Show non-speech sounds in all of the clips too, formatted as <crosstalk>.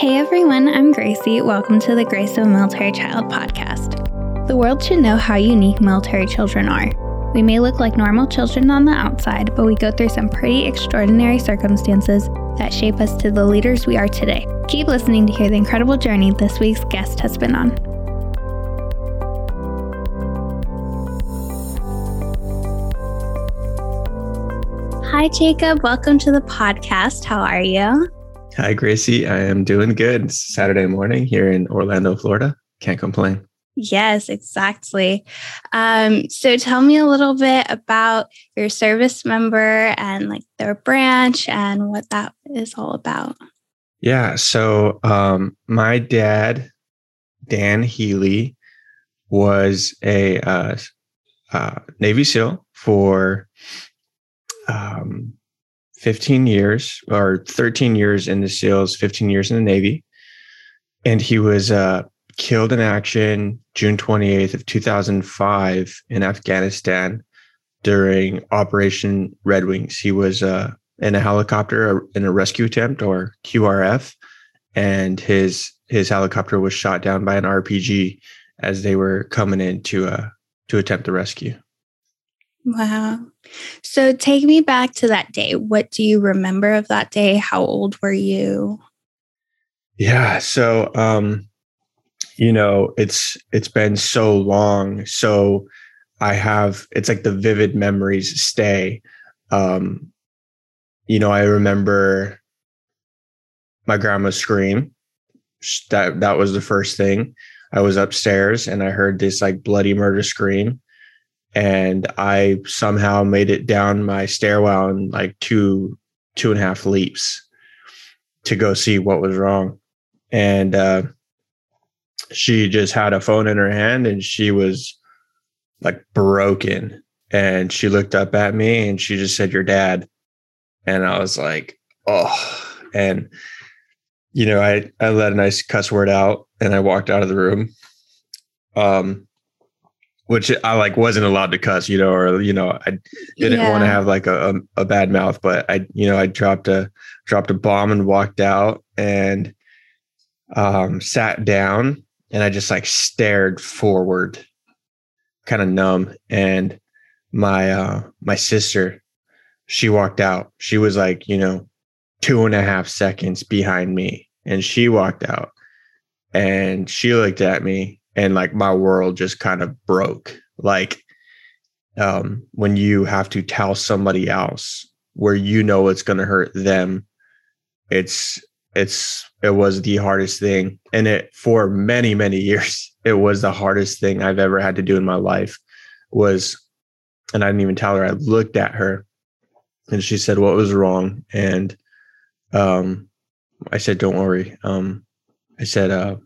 Hey everyone, I'm Gracie. Welcome to the Grace of a Military Child podcast. The world should know how unique military children are. We may look like normal children on the outside, but we go through some pretty extraordinary circumstances that shape us to the leaders we are today. Keep listening to hear the incredible journey this week's guest has been on. Hi, Jacob. Welcome to the podcast. How are you? Hi, Gracie. I am doing good. It's Saturday morning here in Orlando, Florida. Can't complain. Yes, exactly. Um, so tell me a little bit about your service member and like their branch and what that is all about. Yeah. So um, my dad, Dan Healy, was a uh, uh, Navy SEAL for um, 15 years or 13 years in the SEALs, 15 years in the Navy. And he was uh, killed in action June 28th of 2005 in Afghanistan during Operation Red Wings. He was uh, in a helicopter in a rescue attempt or QRF, and his his helicopter was shot down by an RPG as they were coming in to uh, to attempt the rescue. Wow. So take me back to that day. What do you remember of that day? How old were you? Yeah. So um you know it's it's been so long so i have it's like the vivid memories stay um you know i remember my grandma scream that that was the first thing i was upstairs and i heard this like bloody murder scream and i somehow made it down my stairwell in like two two and a half leaps to go see what was wrong. And uh she just had a phone in her hand and she was like broken. And she looked up at me and she just said your dad. And i was like oh and you know i i let a nice cuss word out and i walked out of the room. Um which i like wasn't allowed to cuss you know or you know i didn't yeah. want to have like a, a, a bad mouth but i you know i dropped a dropped a bomb and walked out and um sat down and I just like stared forward, kind of numb. And my uh my sister, she walked out. She was like, you know, two and a half seconds behind me. And she walked out and she looked at me and like my world just kind of broke. Like um when you have to tell somebody else where you know it's gonna hurt them, it's it's it was the hardest thing. And it for many many <laughs> years it was the hardest thing i've ever had to do in my life was and i didn't even tell her i looked at her and she said what was wrong? And um i said don't worry. Um i said uh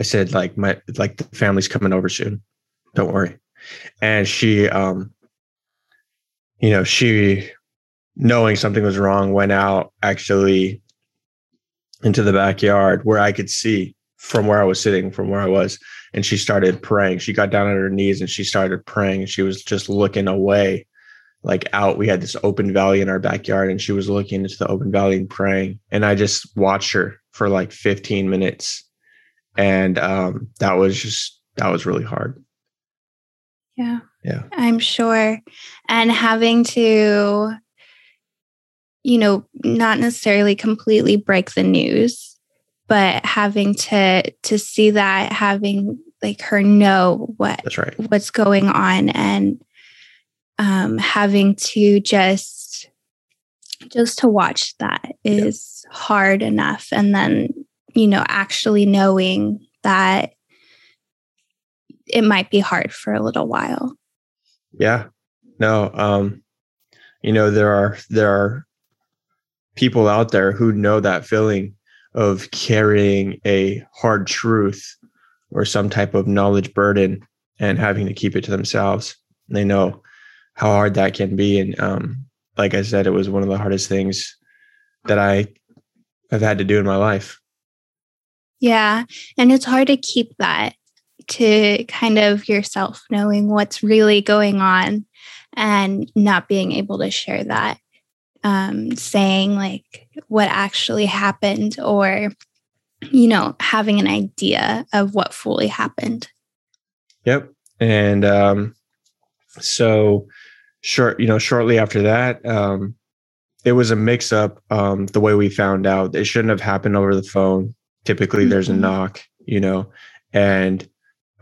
i said like my like the family's coming over soon don't worry and she um you know she knowing something was wrong went out actually into the backyard where I could see from where I was sitting, from where I was. And she started praying. She got down on her knees and she started praying. She was just looking away, like out. We had this open valley in our backyard and she was looking into the open valley and praying. And I just watched her for like 15 minutes. And um, that was just, that was really hard. Yeah. Yeah. I'm sure. And having to you know, not necessarily completely break the news, but having to to see that, having like her know what that's right what's going on and um having to just just to watch that is yep. hard enough and then you know actually knowing that it might be hard for a little while yeah no um you know there are there are people out there who know that feeling of carrying a hard truth or some type of knowledge burden and having to keep it to themselves. And They know how hard that can be. And um, like I said, it was one of the hardest things that I have had to do in my life. Yeah. And it's hard to keep that to kind of yourself, knowing what's really going on and not being able to share that um, saying like what actually happened or, you know, having an idea of what fully happened. Yep. And um, so short, you know, shortly after that, um, it was a mix up um, the way we found out. It shouldn't have happened over the phone. Typically, mm-hmm. there's a mm-hmm. knock, you know, and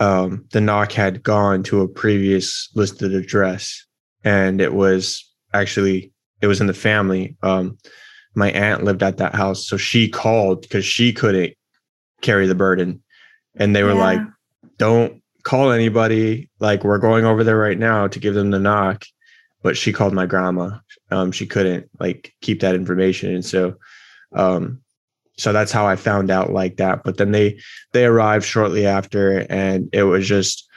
um, the knock had gone to a previous listed address, and it was actually it was in the family. Um, my aunt lived at that house, so she called because she couldn't carry the burden, and they were yeah. like, "Don't call anybody. Like we're going over there right now to give them the knock." But she called my grandma. Um, she couldn't like keep that information, and so um, so that's how I found out like that. But then they they arrived shortly after, and it was just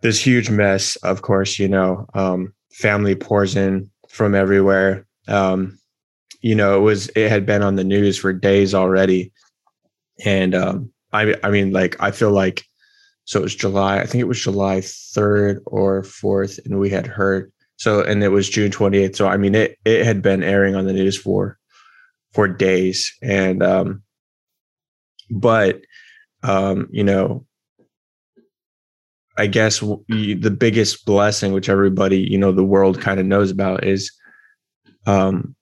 this huge mess. Of course, you know, um, family pours in from everywhere. Um, you know, it was it had been on the news for days already, and um, I I mean, like I feel like so it was July. I think it was July third or fourth, and we had heard so, and it was June twenty eighth. So I mean, it it had been airing on the news for for days. And, um, but, um, you know, I guess the biggest blessing, which everybody, you know, the world kind of knows about is, um,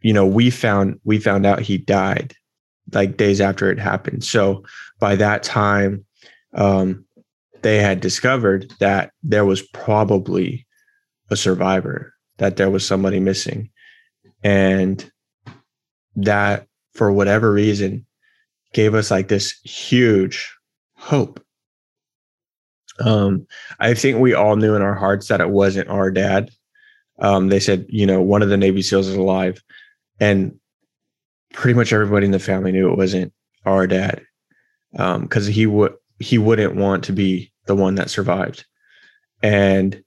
you know, we found, we found out he died like days after it happened. So by that time, um, they had discovered that there was probably a survivor, that there was somebody missing. And that for whatever reason gave us like this huge hope. Um, I think we all knew in our hearts that it wasn't our dad. Um, they said, you know, one of the Navy SEALs is alive. And pretty much everybody in the family knew it wasn't our dad. Um, because he would he wouldn't want to be the one that survived. And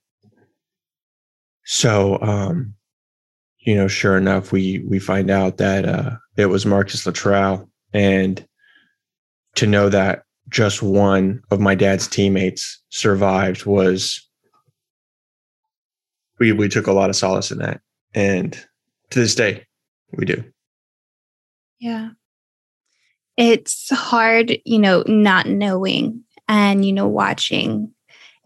so um you know, sure enough, we we find out that uh, it was Marcus Luttrell, and to know that just one of my dad's teammates survived was we we took a lot of solace in that, and to this day, we do. Yeah, it's hard, you know, not knowing and you know watching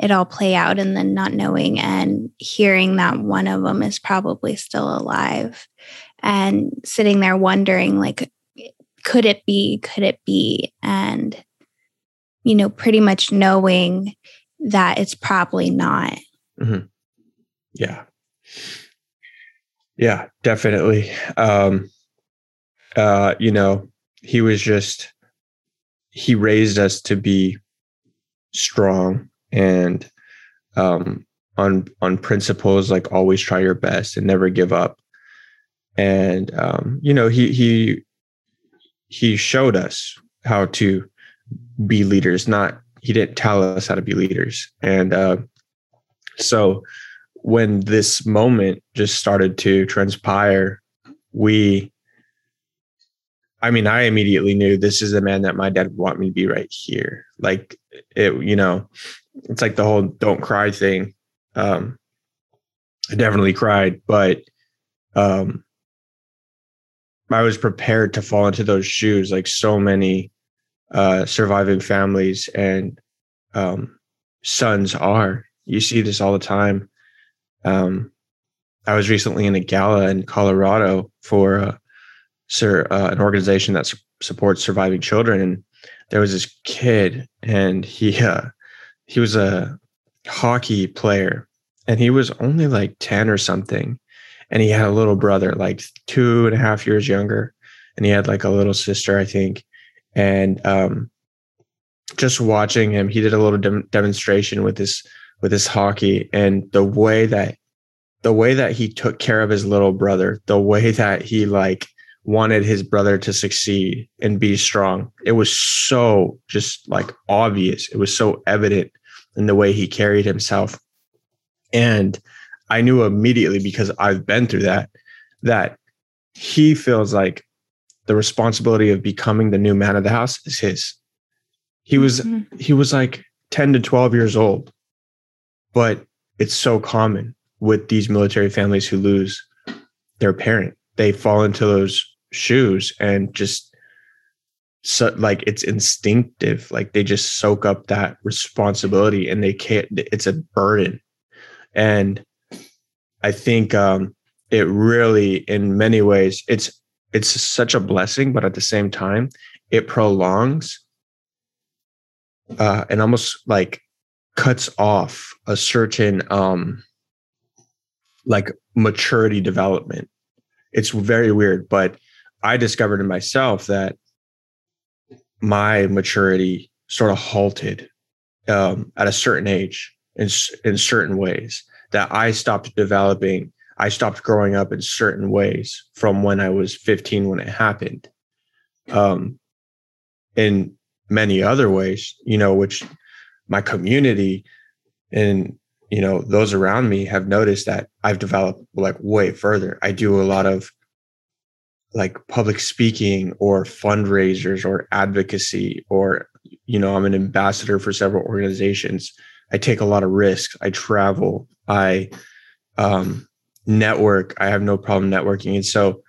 it all play out and then not knowing and hearing that one of them is probably still alive and sitting there wondering like could it be could it be? And you know pretty much knowing that it's probably not. Mm-hmm. yeah. Yeah definitely. Um uh you know he was just he raised us to be strong and um, on on principles like always try your best and never give up. And um, you know, he he he showed us how to be leaders. Not he didn't tell us how to be leaders. And uh, so when this moment just started to transpire, we I mean, I immediately knew this is the man that my dad would want me to be right here. Like it, you know, it's like the whole don't cry thing. Um, I definitely cried, but um, I was prepared to fall into those shoes, like so many uh, surviving families and um, sons are. You see this all the time. Um, I was recently in a gala in Colorado for uh, sir, uh, an organization that su- supports surviving children, and there was this kid, and he uh, he was a hockey player and he was only like 10 or something. And he had a little brother, like two and a half years younger. And he had like a little sister, I think. And um, just watching him, he did a little dem- demonstration with this with his hockey and the way that the way that he took care of his little brother, the way that he like wanted his brother to succeed and be strong. It was so just like obvious. It was so evident in the way he carried himself. And I knew immediately because I've been through that, that he feels like the responsibility of becoming the new man of the house is his. He was mm-hmm. he was like 10 to 12 years old. But it's so common with these military families who lose their parent. They fall into those shoes and just so like it's instinctive. Like they just soak up that responsibility and they can't. It's a burden, and I think um, it really, in many ways, it's it's such a blessing, but at the same time, it prolongs uh, and almost like cuts off a certain um like maturity development. It's very weird, but I discovered in myself that my maturity sort of halted um, at a certain age in in certain ways. That I stopped developing, I stopped growing up in certain ways from when I was 15 when it happened. Um, in many other ways, you know, which my community and you know those around me have noticed that I've developed like way further. I do a lot of like public speaking or fundraisers or advocacy or you know I'm an ambassador for several organizations. I take a lot of risks. I travel. I um, network. I have no problem networking, and so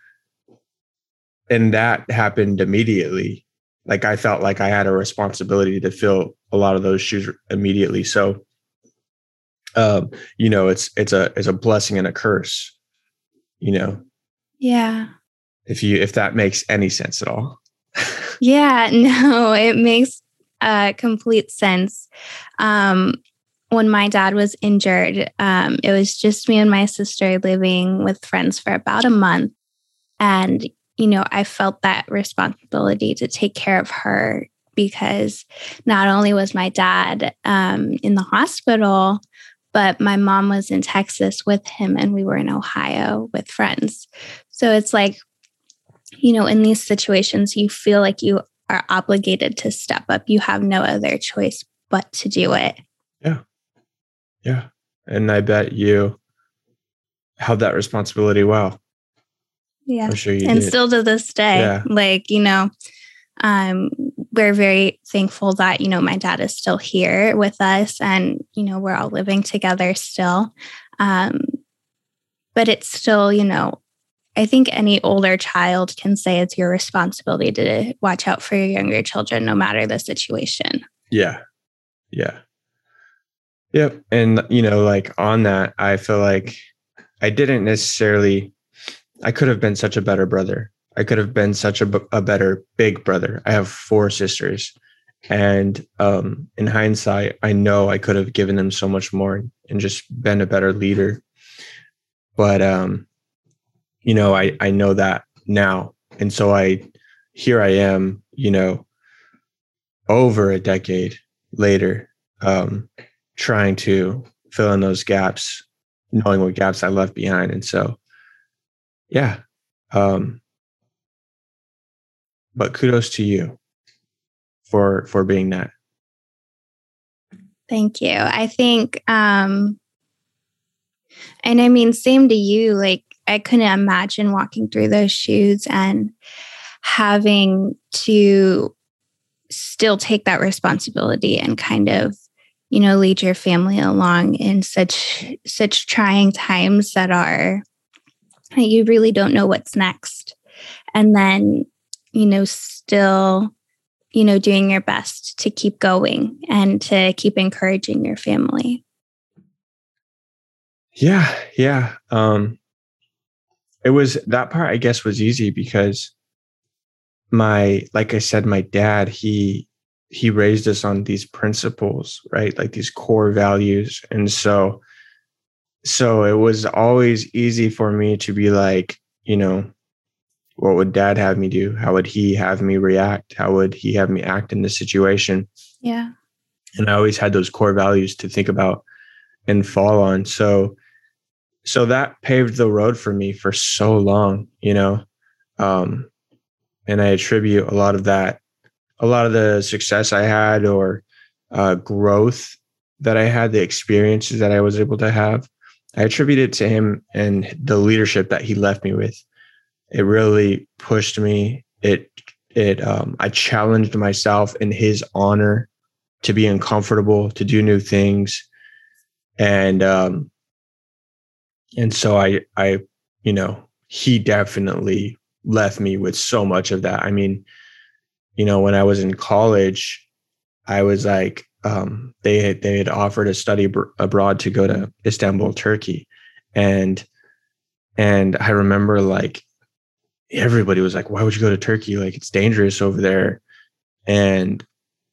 and that happened immediately like I felt like I had a responsibility to fill a lot of those shoes immediately. So, um, you know, it's it's a it's a blessing and a curse. You know. Yeah. If you if that makes any sense at all. yeah. <laughs> No, it makes uh, complete sense. Um, when my dad was injured, um, it was just me and my sister living with friends for about a month. And you know, I felt that responsibility to take care of her because not only was my dad um, in the hospital, but my mom was in Texas with him and we were in Ohio with friends. So it's like, you know, in these situations, you feel like you are obligated to step up. You have no other choice but to do it. Yeah. Yeah. And I bet you held that responsibility well. Yeah. I'm sure you and did. still to this day, yeah. like, you know, um, we're very thankful that, you know, my dad is still here with us and, you know, we're all living together still. Um, but it's still, you know, I think any older child can say it's your responsibility to watch out for your younger children, no matter the situation. Yeah. Yeah. Yep. And, you know, like on that, I feel like I didn't necessarily I could have been such a better brother. I could have been such a, a better big brother. I have four sisters. And um, in hindsight, I know I could have given them so much more and just been a better leader. But, um, you know, I, I know that now. And so I, here I am, you know, over a decade later, um, trying to fill in those gaps, knowing what gaps I left behind. And so yeah. Um, but kudos to you for for being that. Thank you. I think um and I mean same to you like I couldn't imagine walking through those shoes and having to still take that responsibility and kind of you know lead your family along in such such trying times that are you really don't know what's next. And then, you know, still, you know, doing your best to keep going and to keep encouraging your family. Yeah, yeah. Um it was that part I guess was easy because my like I said my dad he he raised us on these principles, right? Like these core values. And so so it was always easy for me to be like, you know, what would dad have me do? How would he have me react? How would he have me act in this situation? Yeah. And I always had those core values to think about and fall on. So so that paved the road for me for so long, you know. Um and I attribute a lot of that a lot of the success I had or uh, growth that I had, the experiences that I was able to have I attribute it to him and the leadership that he left me with. It really pushed me. It it um, I challenged myself in his honor to be uncomfortable, to do new things, and um, and so I I you know he definitely left me with so much of that. I mean, you know, when I was in college, I was like, um, they had they had offered a study br- abroad to go to Istanbul, Turkey, and and I remember like everybody was like, "Why would you go to Turkey? Like it's dangerous over there." And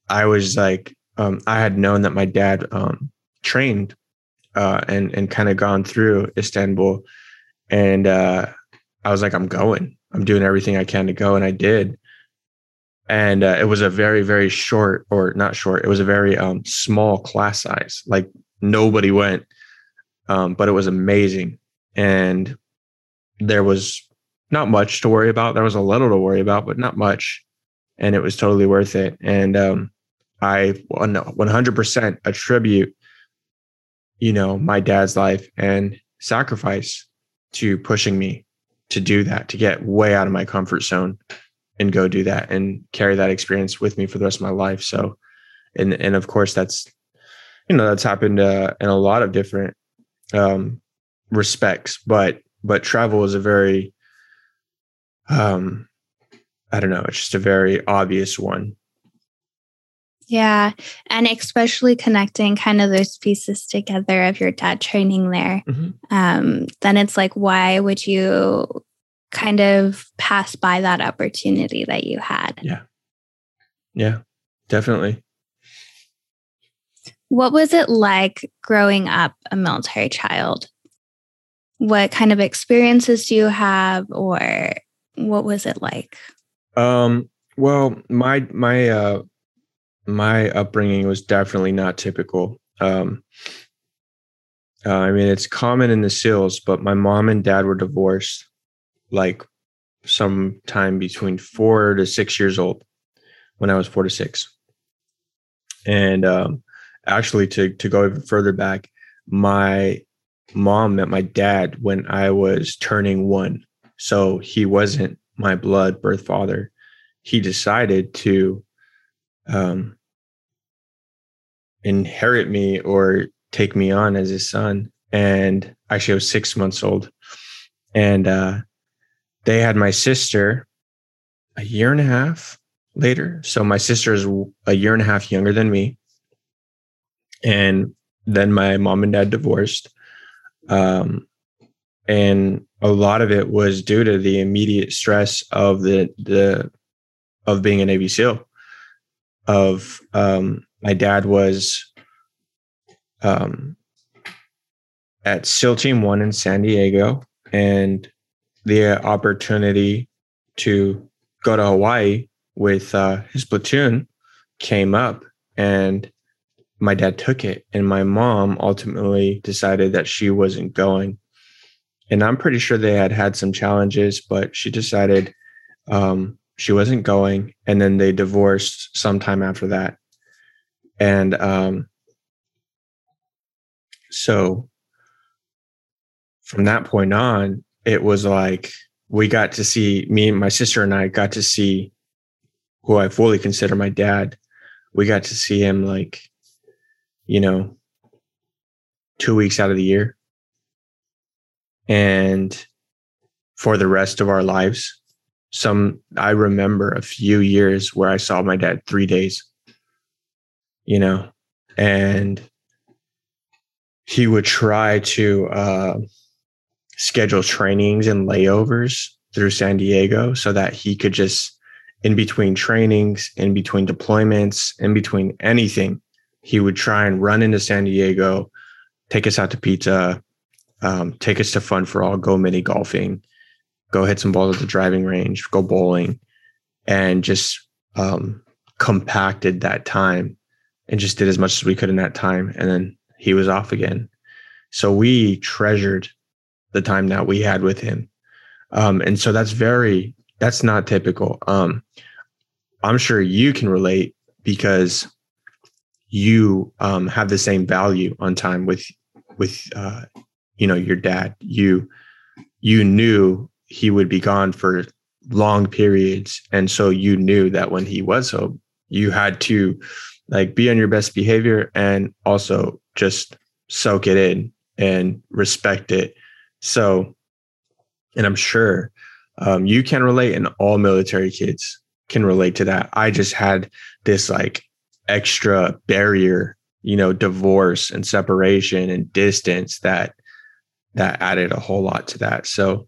I was like, um, I had known that my dad um, trained uh, and and kind of gone through Istanbul, and uh, I was like, "I'm going. I'm doing everything I can to go," and I did. And uh, it was a very very short or not short it was a very um, small class size. Like nobody went um, but it was amazing. And there was not much to worry about. There was a little to worry about but not much. And it was totally worth it. And um, i 100% attribute you know my dad's life and sacrifice to pushing me to do that to get way out of my comfort zone and go do that and carry that experience with me for the rest of my life. So, and and of course that's you know that's happened uh, in a lot of different um, respects, but but travel is a very um I don't know, it's just a very obvious one. Yeah. And especially connecting kind of those pieces together of your dad training there. Mm-hmm. Um, then it's like, why would you kind of pass by that opportunity that you had. Yeah. Yeah, definitely. What was it like growing up a military child? What kind of experiences do you have or what was it like? Um well, my my uh my upbringing was definitely not typical. Um uh, I mean, it's common in the SEALs, but my mom and dad were divorced like sometime between four to six years old when I was four to six. And um, actually, to to go even further back, my mom met my dad when I was turning one, so he wasn't my blood birth father. He decided to um, inherit me or take me on as his son. And actually, I was six months old, and uh, they had my sister a year and a half later. So my sister is a year and a half younger than me. And then my mom and dad divorced. Um, and a lot of it was due to the immediate stress of the the of being a Navy SEAL. Of um, my dad was um, at SEAL Team One in San Diego, and the opportunity to go to Hawaii with uh, his platoon came up and my dad took it and my mom ultimately decided that she wasn't going. And i'm pretty sure they had had some challenges but she decided um, she wasn't going and then they divorced sometime after that and um, so from that point on it was like we got to see me, my sister, and I got to see who I fully consider my dad. We got to see him like, you know, two weeks out of the year. And for the rest of our lives, some I remember a few years where I saw my dad three days, you know, and he would try to uh, schedule trainings and layovers through San Diego so that he could just, in between trainings, in between deployments, in between anything, he would try and run into San Diego, take us out to pizza, um, take us to Fun for All, go mini golfing, go hit some balls at the driving range, go bowling, and just um, compacted that time and just did as much as we could in that time. And then he was off again. So we treasured the time that we had with him. Um, and so that's very, that's not typical. Um, I'm sure you can relate because you um, have the same value on time with, with, uh, you know, your dad. You, you knew he would be gone for long periods. And so you knew that when he was home, you had to like be on your best behavior and also just soak it in and respect it so and I'm sure um, you can relate, and all military kids can relate to that. I just had this like extra barrier, you know, divorce and separation and distance that that added a whole lot to that. So,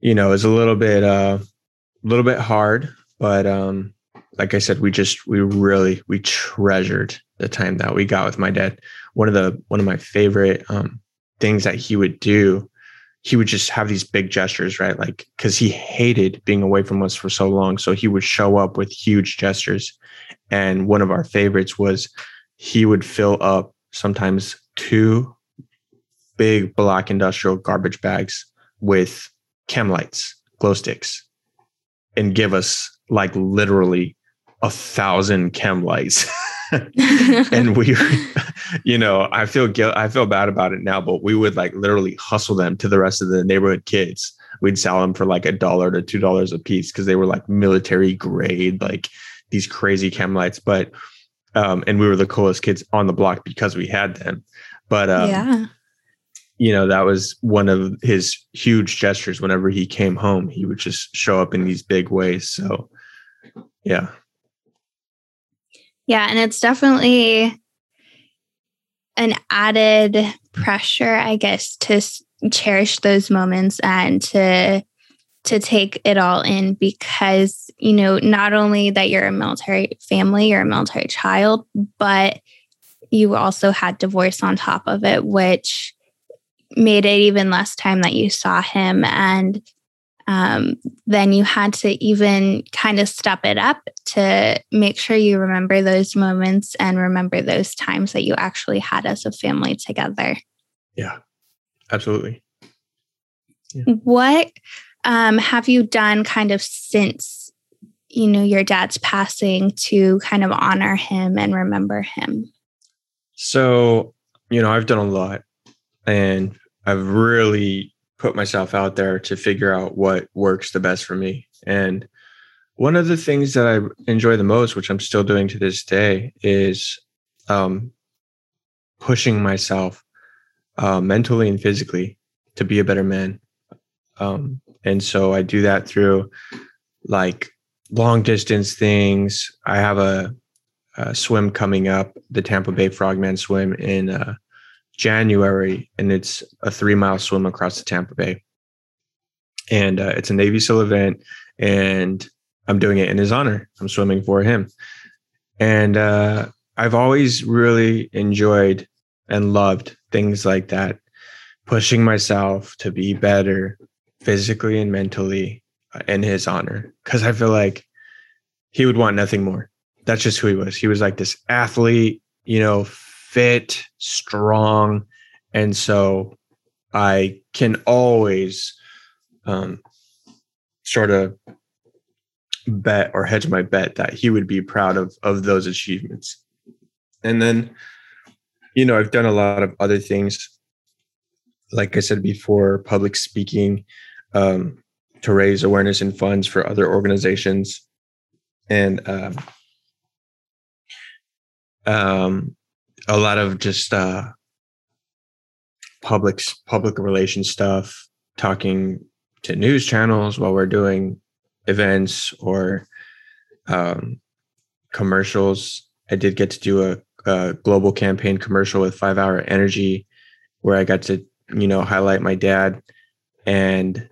you know, it's a little bit uh a little bit hard, but um like I said, we just we really we treasured the time that we got with my dad. One of the one of my favorite um things that he would do he would just have these big gestures, right? Like, because he hated being away from us for so long. So he would show up with huge gestures. And one of our favorites was he would fill up sometimes two big black industrial garbage bags with chem lights, glow sticks, and give us like literally a thousand chem lights. <laughs> <laughs> and we, you know, I feel guilt. I feel bad about it now, but we would like literally hustle them to the rest of the neighborhood kids. We'd sell them for like a dollar to two dollars a piece because they were like military grade, like these crazy chem lights. But um, and we were the coolest kids on the block because we had them. But um, yeah, you know, that was one of his huge gestures. Whenever he came home, he would just show up in these big ways. So, yeah. Yeah, and it's definitely an added pressure, I guess, to cherish those moments and to to take it all in because you know not only that you're a military family you're a military child but you also had divorce on top of it which made it even less time that you saw him. And um, then you had to even kind of step it up to make sure you remember those moments and remember those times that you actually had as a family together. Yeah, absolutely. Yeah. What um, have you done kind of since you know your dad's passing to kind of honor him and remember him? So, you know, I've done a lot and I've really put myself out there to figure out what works the best for me. And one of the things that I enjoy the most, which I'm still doing to this day, is um, pushing myself uh, mentally and physically to be a better man. Um, and so I do that through like long distance things. I have a, a swim coming up, the Tampa Bay Frogman swim in uh, January, and it's a three mile swim across the Tampa Bay. And uh, it's a Navy SEAL event, and I'm doing it in his honor. I'm swimming for him. And uh, I've always really enjoyed and loved things like that, pushing myself to be better physically and mentally uh, in his honor. Cause I feel like he would want nothing more. That's just who he was. He was like this athlete, you know, fit, strong. And so I can always um, sort of bet or hedge my bet that he would be proud of of those achievements. And then, you know, I've done a lot of other things. Like I said before, public speaking um, to raise awareness and funds for other organizations. And um, um, a lot of just uh, public public relations stuff, talking to news channels while we're doing events or um, commercials. I did get to do a, a global campaign commercial with Five Hour Energy, where I got to you know highlight my dad, and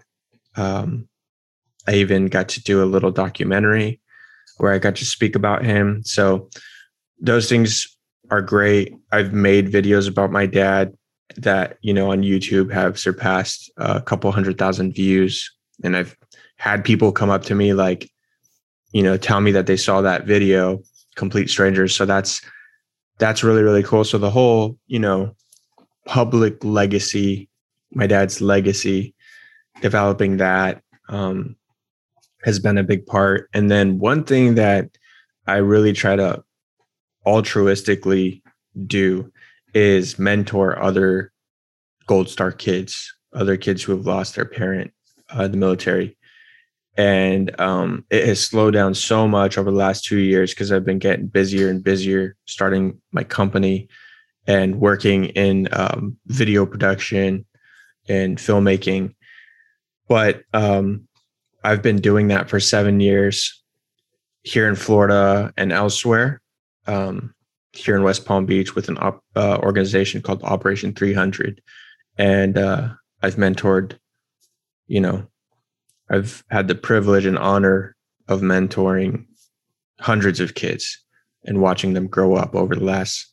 um, I even got to do a little documentary where I got to speak about him. So those things are great. I've made videos about my dad that, you know, on YouTube have surpassed a couple hundred thousand views. And I've had people come up to me like, you know, tell me that they saw that video, complete strangers. So that's, that's really, really cool. So the whole, you know, public legacy, my dad's legacy, developing that um, has been a big part. And then one thing that I really try to altruistically do is mentor other gold star kids other kids who have lost their parent uh, the military and um, it has slowed down so much over the last two years because i've been getting busier and busier starting my company and working in um, video production and filmmaking but um, I've been doing that for seven years here in Florida and elsewhere. Um, here in West Palm Beach with an op, uh, organization called Operation 300, and uh, I've mentored. You know, I've had the privilege and honor of mentoring hundreds of kids and watching them grow up over the last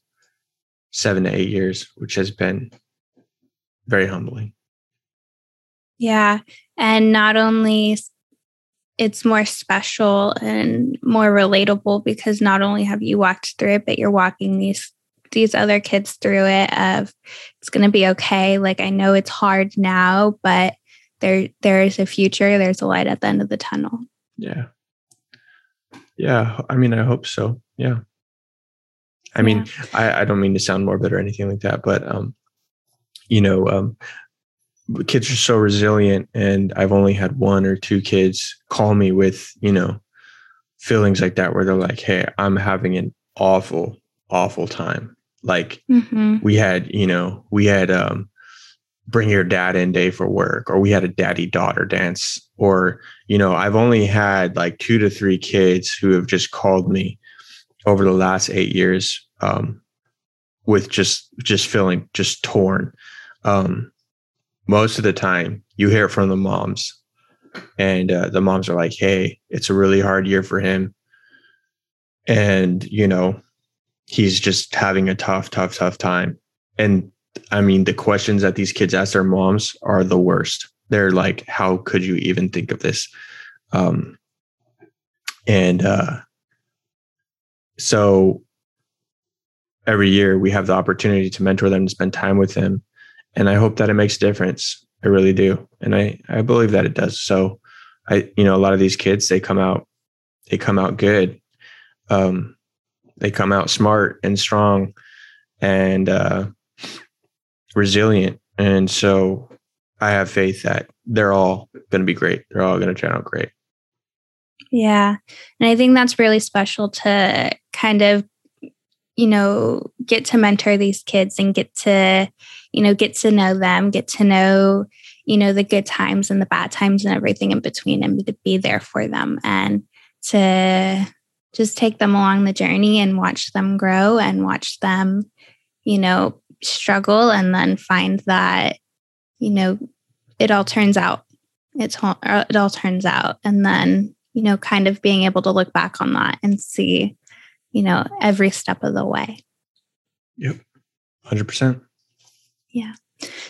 seven to eight years, which has been very humbling. Yeah. And not only it's more special and more relatable because not only have you walked through it, but you're walking these these other kids through it of it's going to be okay. Like I know it's hard now, but there there is a future. There's a light at the end of the tunnel. Yeah. Yeah. I mean, I hope so. Yeah. I mean, yeah. I, I don't mean to sound morbid or anything like that, but um, you know, um, kids are so resilient and i've only had one or two kids call me with you know feelings like that where they're like hey i'm having an awful awful time like mm-hmm. we had you know we had um bring your dad in day for work or we had a daddy daughter dance or you know i've only had like two to three kids who have just called me over the last eight years um with just just feeling just torn um most of the time you hear from the moms. And uh, the moms are like hey it's a really hard year for him. And you know he's just having a tough tough tough time. And i mean the questions that these kids ask their moms are the worst. They're like how could you even think of this? Um and uh so every year we have the opportunity to mentor them to spend time with them and I hope that it makes a difference. I really do, and I I believe that it does. So, I you know a lot of these kids they come out they come out good, um, they come out smart and strong, and uh, resilient, and so I have faith that they're all going to be great. They're all going to turn out great. Yeah. And I think that's really special to kind of, you know, get to mentor these kids and get to you know, get to know them, get to know, you know, the good times and the bad times and everything in between and to be there for them and to just take them along the journey and watch them grow and watch them, you know, struggle and then find that, you know, it all turns out. It's it all turns out. And then, you know, kind of being able to look back on that and see, you know, every step of the way. Yep. 100%. Yeah.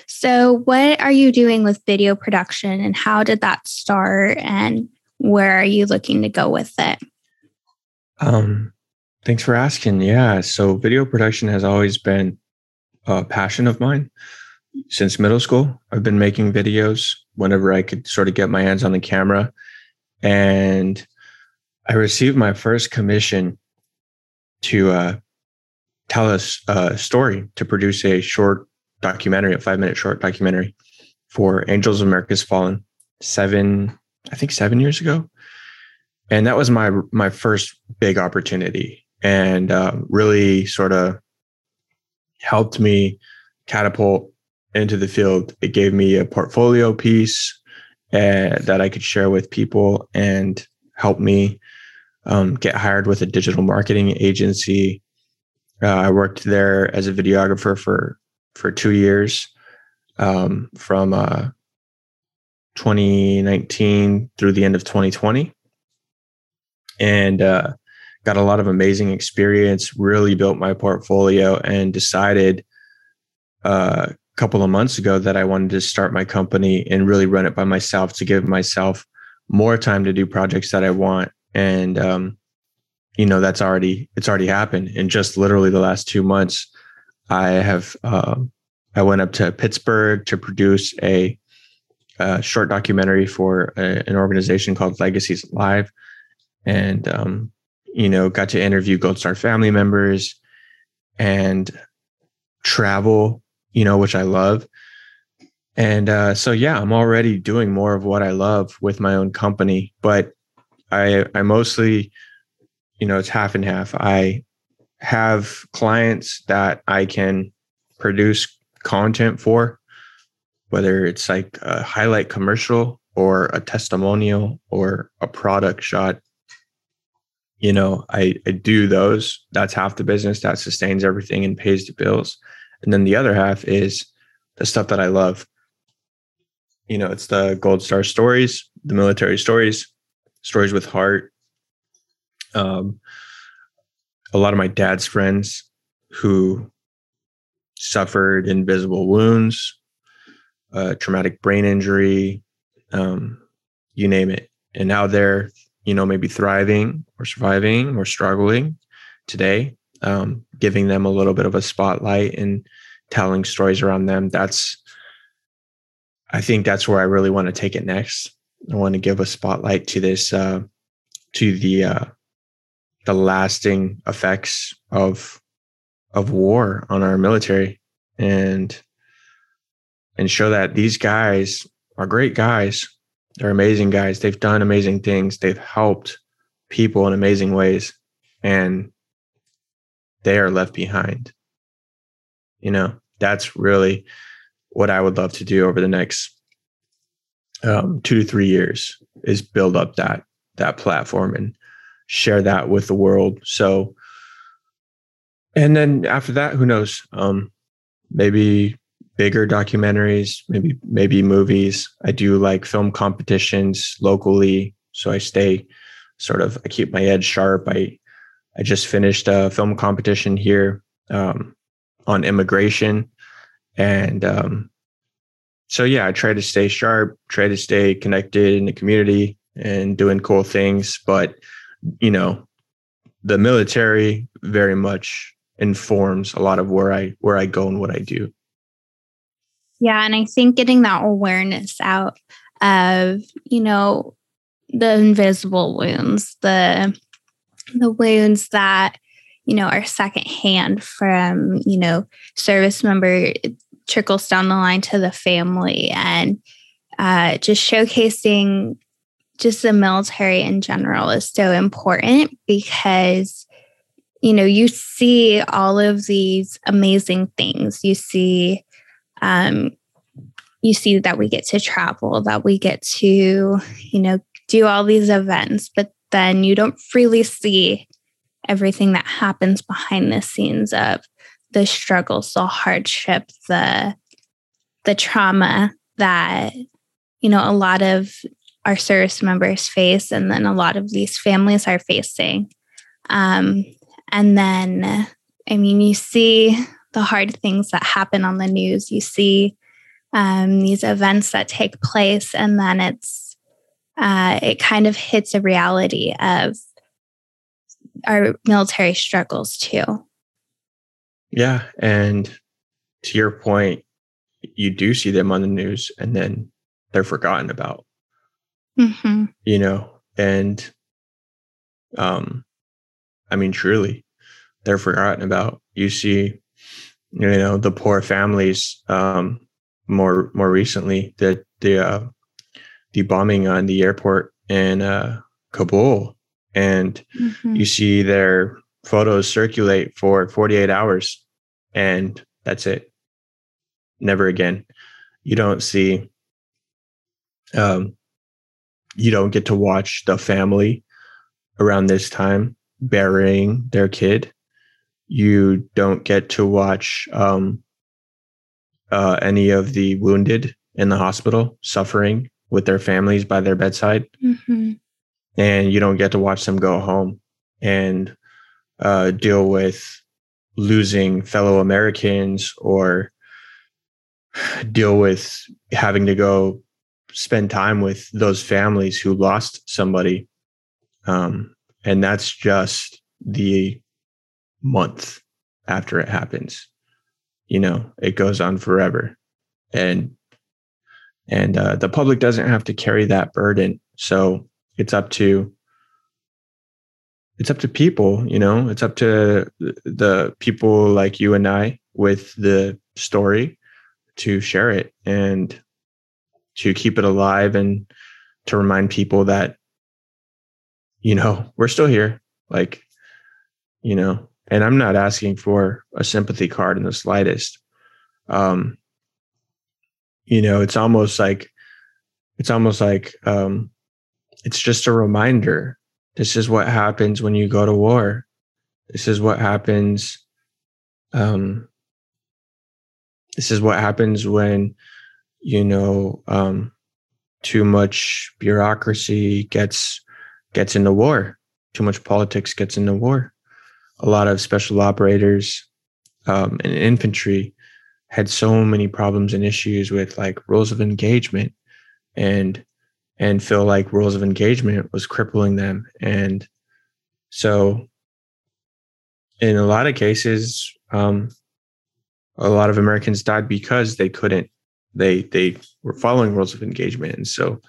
So, what are you doing with video production and how did that start and where are you looking to go with it? Um, thanks for asking. Yeah. So, video production has always been a passion of mine since middle school. I've been making videos whenever I could sort of get my hands on the camera. And I received my first commission to uh, tell us a story to produce a short documentary, a five minute short documentary for Angels of America's Fallen seven, I think seven years ago. And that was my my first big opportunity and uh, really sort of helped me catapult into the field. It gave me a portfolio piece uh, that I could share with people and help me um, get hired with a digital marketing agency. Uh, I worked there as a videographer for for two years um, from uh, 2019 through the end of 2020 and uh, got a lot of amazing experience really built my portfolio and decided uh, a couple of months ago that i wanted to start my company and really run it by myself to give myself more time to do projects that i want and um, you know that's already it's already happened. In just literally the last two months I have um, I went up to Pittsburgh to produce a, a short documentary for a, an organization called Legacies Live, and um, you know got to interview Gold Star family members and travel, you know, which I love. And uh, so yeah, I'm already doing more of what I love with my own company, but I I mostly, you know, it's half and half. I have clients that I can produce content for, whether it's like a highlight commercial or a testimonial or a product shot. You know I, I do those. That's half the business that sustains everything and pays the bills. And then the other half is the stuff that i love. You know it's the gold star stories the military stories stories with heart. Um, a lot of my dad's friends who suffered invisible wounds uh, traumatic brain injury um, you name it. And now they're you know maybe thriving or surviving or struggling today um, giving them a little bit of a spotlight and telling stories around them. That's i think that's where i really want to take it next i want to give a spotlight to this uh, to the uh, the lasting effects of of war on our military and and show that these guys are great guys they're amazing guys. They've done amazing things. They've helped people in amazing ways and they are left behind. You know, that's really what I would love to do over the next um, two to three years is build up that that platform and share that with the world. So, and then after that, who knows? Um, maybe bigger documentaries, maybe maybe movies. I do like film competitions locally, so I stay sort of I keep my edge sharp. I I just finished a film competition here um, on immigration, and um, so yeah, I try to stay sharp, try to stay connected in the community, and doing cool things. But you know, the military very much informs a lot of where I where I go and what I do. Yeah. And I think getting that awareness out of, you know, the invisible wounds, the the wounds that, you know, are secondhand from, you know, service member trickles down the line to the family and uh, just showcasing just the military in general is so important because you know you see all of these amazing things. You see um, you see that we get to travel, that we get to, you know, do all these events, but then you don't really see everything that happens behind the scenes of the struggles, the hardship, the the trauma that you know a lot of our service members face, and then a lot of these families are facing. Um, and then, I mean, you see the hard things that happen on the news. You see um, these events that take place, and then it's uh, it kind of hits a reality of our military struggles too. Yeah, and to your point, you do see them on the news, and then they're forgotten about. Mm-hmm. You know, and um, I mean, truly, they're forgotten about. You see you know the poor families um, more more recently the the uh, the bombing on the airport in uh, Kabul and mm-hmm. you see their photos circulate for 48 hours and that's it never again you don't see um you don't get to watch the family around this time burying their kid you don't get to watch um, uh, any of the wounded in the hospital suffering with their families by their bedside. Mm-hmm. And you don't get to watch them go home and uh, deal with losing fellow Americans or deal with having to go spend time with those families who lost somebody. Um, and that's just the month after it happens. You know, it goes on forever. And and uh, the public doesn't have to carry that burden. So it's up to it's up to people, you know, it's up to the people like you and I with the story to share it and to keep it alive and to remind people that you know we're still here like you know and I'm not asking for a sympathy card in the slightest. Um, you know, it's almost like it's almost like um, it's just a reminder. This is what happens when you go to war. This is what happens. Um, this is what happens when you know um, too much bureaucracy gets gets into war. Too much politics gets into war. A lot of special operators um, and infantry had so many problems and issues with like rules of engagement and and feel like rules of engagement was crippling them. And so in a lot of cases um, a lot of americans died because they couldn't they they were following rules of engagement. And so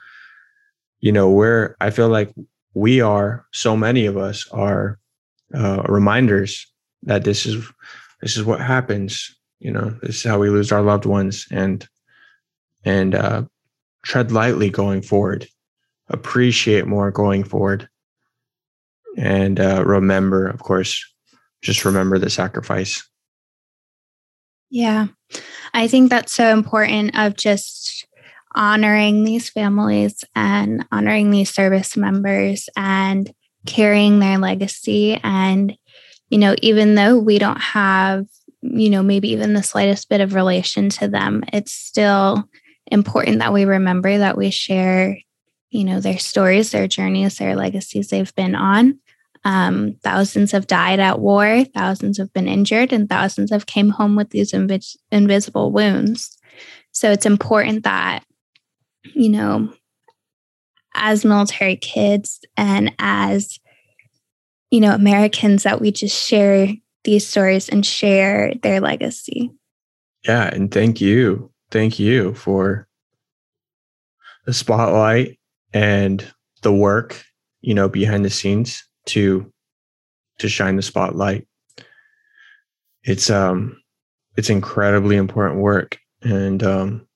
you know where i feel like we are so many of us are uh, reminders that this is this is what happens you know this is how we lose our loved ones. And and uh, tread lightly going forward. Appreciate more going forward. And uh, remember of course just remember the sacrifice. Yeah. I think that's so important of just honoring these families and honoring these service members and carrying their legacy. And you know even though we don't have you know, maybe even the slightest bit of relation to them, it's still important that we remember that we share, you know, their stories, their journeys, their legacies they've been on. Um, thousands have died at war, thousands have been injured, and thousands have came home with these invis- invisible wounds. So it's important that, you know, as military kids and as you know Americans that we just share these stories and share their legacy. Yeah. And thank you. Thank you for the spotlight and the work, you know, behind the scenes to to shine the spotlight. It's um it's incredibly important work. And um,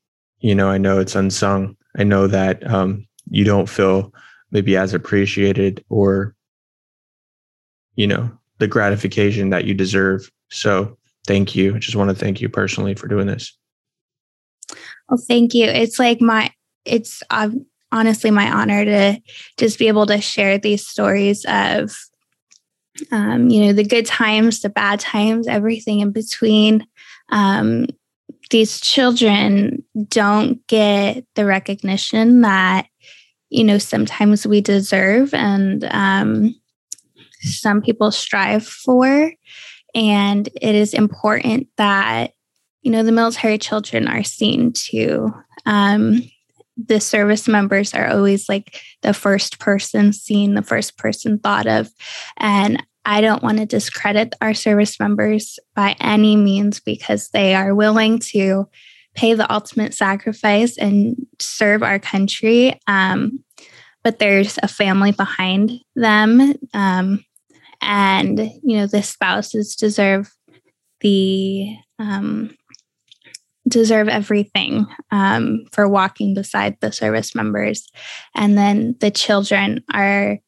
you know, I know it's unsung. I know that um you don't feel maybe as appreciated or you know the gratification that you deserve. So thank you. I just want to thank you personally for doing this. Well, thank you. It's like my, it's uh, honestly my honor to just be able to share these stories of, um, you know, the good times, the bad times, everything in between. Um, these children don't get the recognition that, you know, sometimes we deserve. And, um, some people strive for. And it is important that, you know, the military children are seen too. Um, the service members are always like the first person seen, the first person thought of. And I don't want to discredit our service members by any means because they are willing to pay the ultimate sacrifice and serve our country. Um, but there's a family behind them. Um, and you know the spouses deserve the um, deserve everything um, for walking beside the service members and then the children are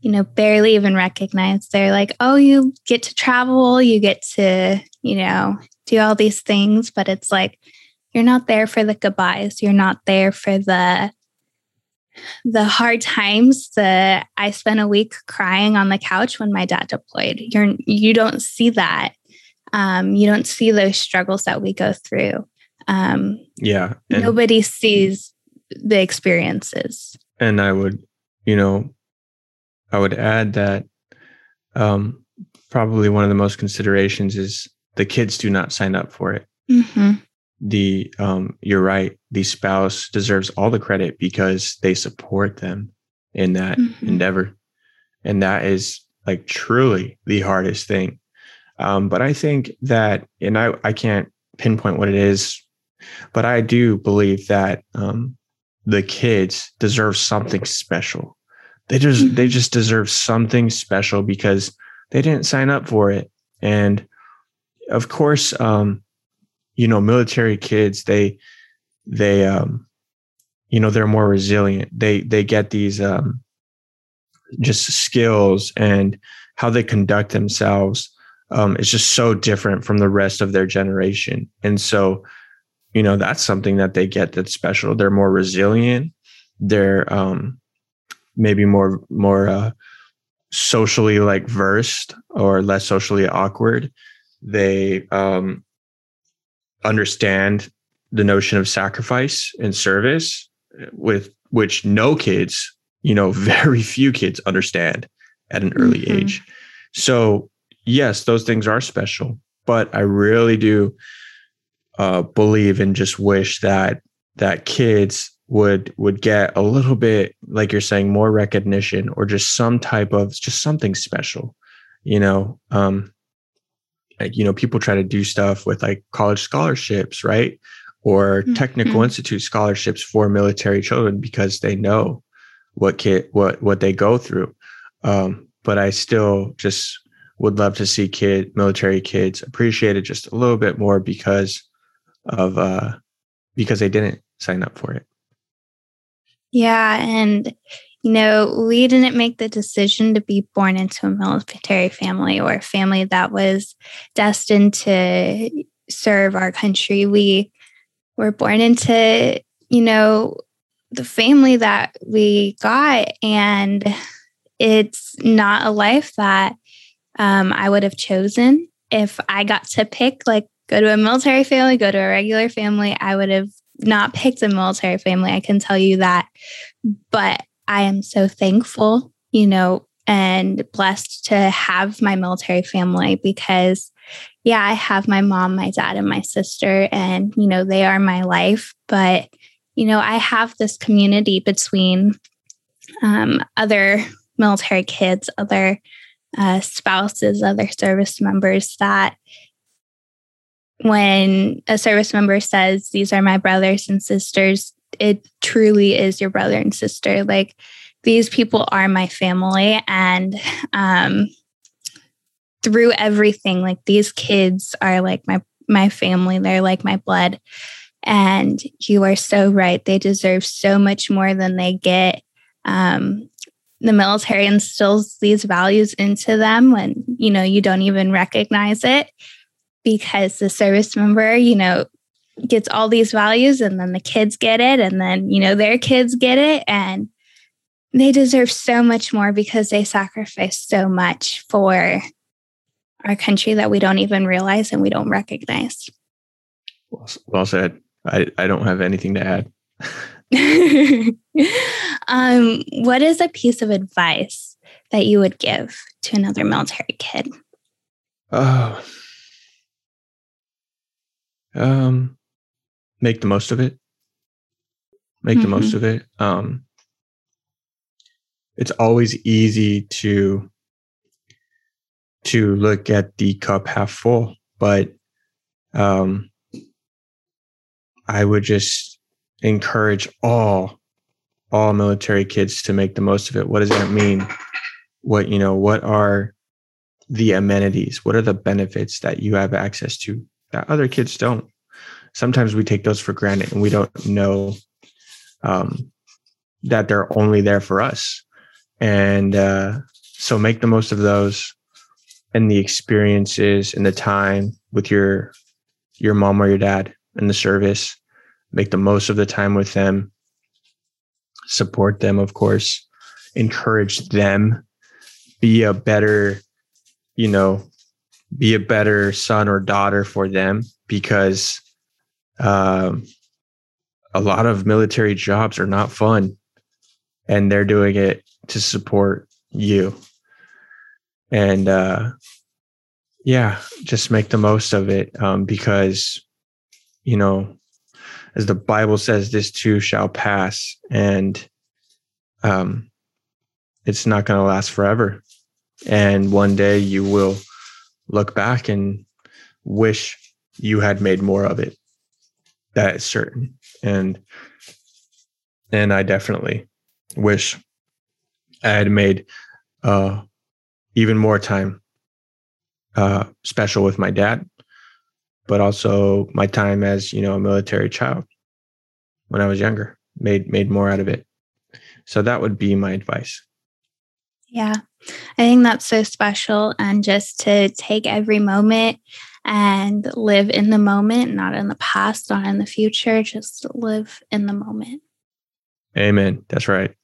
you know barely even recognized they're like oh you get to travel you get to you know do all these things but it's like you're not there for the goodbyes you're not there for the the hard times that I spent a week crying on the couch when my dad deployed. You're you don't see that. Um, you don't see those struggles that we go through. Um, yeah, nobody sees the experiences. And I would, you know, I would add that um, probably one of the most considerations is the kids do not sign up for it. Mm-hmm the um, you're right the spouse deserves all the credit because they support them in that mm-hmm. endeavor and that is like truly the hardest thing um, but i think that and i i can't pinpoint what it is but i do believe that um, the kids deserve something special. They just mm-hmm. they just deserve something special because they didn't sign up for it. And of course um, you know military kids they they um you know they're more resilient. They they get these um just skills and how they conduct themselves um is just so different from the rest of their generation. And so you know that's something that they get that's special they're more resilient they're um, maybe more more uh, socially like versed or less socially awkward. They um, understand the notion of sacrifice and service with which no kids, you know, <laughs> very few kids understand at an early mm-hmm. age. So, yes, those things are special, but I really do uh, believe and just wish that that kids would would get a little bit like you're saying more recognition or just some type of just something special you know? Um like you know people try to do stuff with like college scholarships right? Or mm-hmm. technical institute scholarships for military children because they know what kid what what they go through. Um but i still just would love to see kid military kids appreciated just a little bit more because of uh because they didn't sign up for it yeah. And, you know, we didn't make the decision to be born into a military family or a family that was destined to serve our country. We were born into, you know, the family that we got. And it's not a life that um, I would have chosen. If I got to pick, like, go to a military family, go to a regular family, I would have not picked a military family, I can tell you that. But I am so thankful, you know, and blessed to have my military family because, yeah, I have my mom, my dad, and my sister, and, you know, they are my life. But, you know, I have this community between um, other military kids, other uh, spouses, other service members that when a service member says, These are my brothers and sisters, it truly is your brother and sister. Like these people are my family. And um, through everything, like these kids are like my my family. They're like my blood. And you are so right. They deserve so much more than they get. Um, the military instills these values into them when you know you don't even recognize it because the service member, you know, gets all these values and then the kids get it and then, you know, their kids get it. And they deserve so much more because they sacrifice so much for our country that we don't even realize and we don't recognize. Well, said. I, I don't have anything to add. <laughs> um, what is a piece of advice that you would give to another military kid? Oh, um, make the most of it. Make mm-hmm. the most mm-hmm. of it. Um, it's always easy to to look at the cup half full, but um, I would just encourage all all military kids to make the most of it. What does that mean? What you know? What are the amenities? What are the benefits that you have access to that other kids don't. Sometimes we take those for granted and we don't know um, that they're only there for us. And uh, so make the most of those and the experiences and the time with your your mom or your dad in the service. Make the most of the time with them. Support them, of course. Encourage them. Be a better, you know, be a better son or daughter for them because um, a lot of military jobs are not fun and they're doing it to support you. And uh, yeah just make the most of it um, because you know as the bible says this too shall pass and um, it's not going to last forever. And one day you will look back and wish you had made more of it. That is certain. And and I definitely wish I had made uh, even more time uh, special with my dad, but also my time as you know a military child when I was younger. Made made more out of it. So that would be my advice. Yeah. I think that's so special. And just to take every moment and live in the moment, not in the past, not in the future, just live in the moment. Amen. That's right.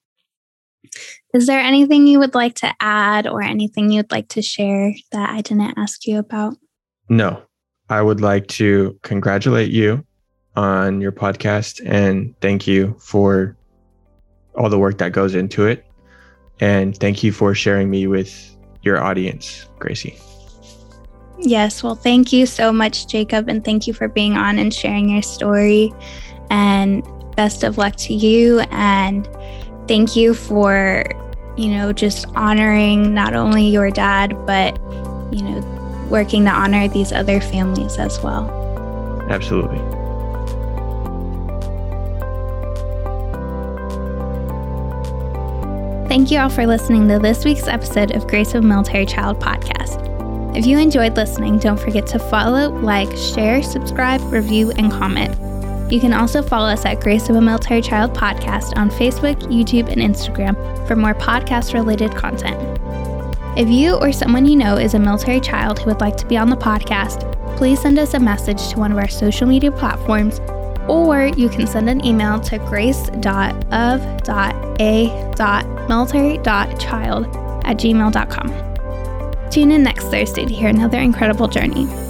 Is there anything you would like to add or anything you'd like to share that I didn't ask you about? No, I would like to congratulate you on your podcast and thank you for all the work that goes into it. And thank you for sharing me with your audience, Gracie. Yes, well, thank you so much, Jacob, and thank you for being on and sharing your story. And best of luck to you. And thank you for, you know, just honoring not only your dad, but, you know, working to honor these other families as well. Absolutely. Thank you all for listening to this week's episode of Grace of a Military Child podcast. If you enjoyed listening, don't forget to follow, like, share, subscribe, review, and comment. You can also follow us at Grace of a Military Child podcast on Facebook, YouTube, and Instagram for more podcast related content. If you or someone you know is a military child who would like to be on the podcast, please send us a message to one of our social media platforms, or you can send an email to grace.of.a.military.child at gmail.com. Tune in next Thursday to hear another incredible journey.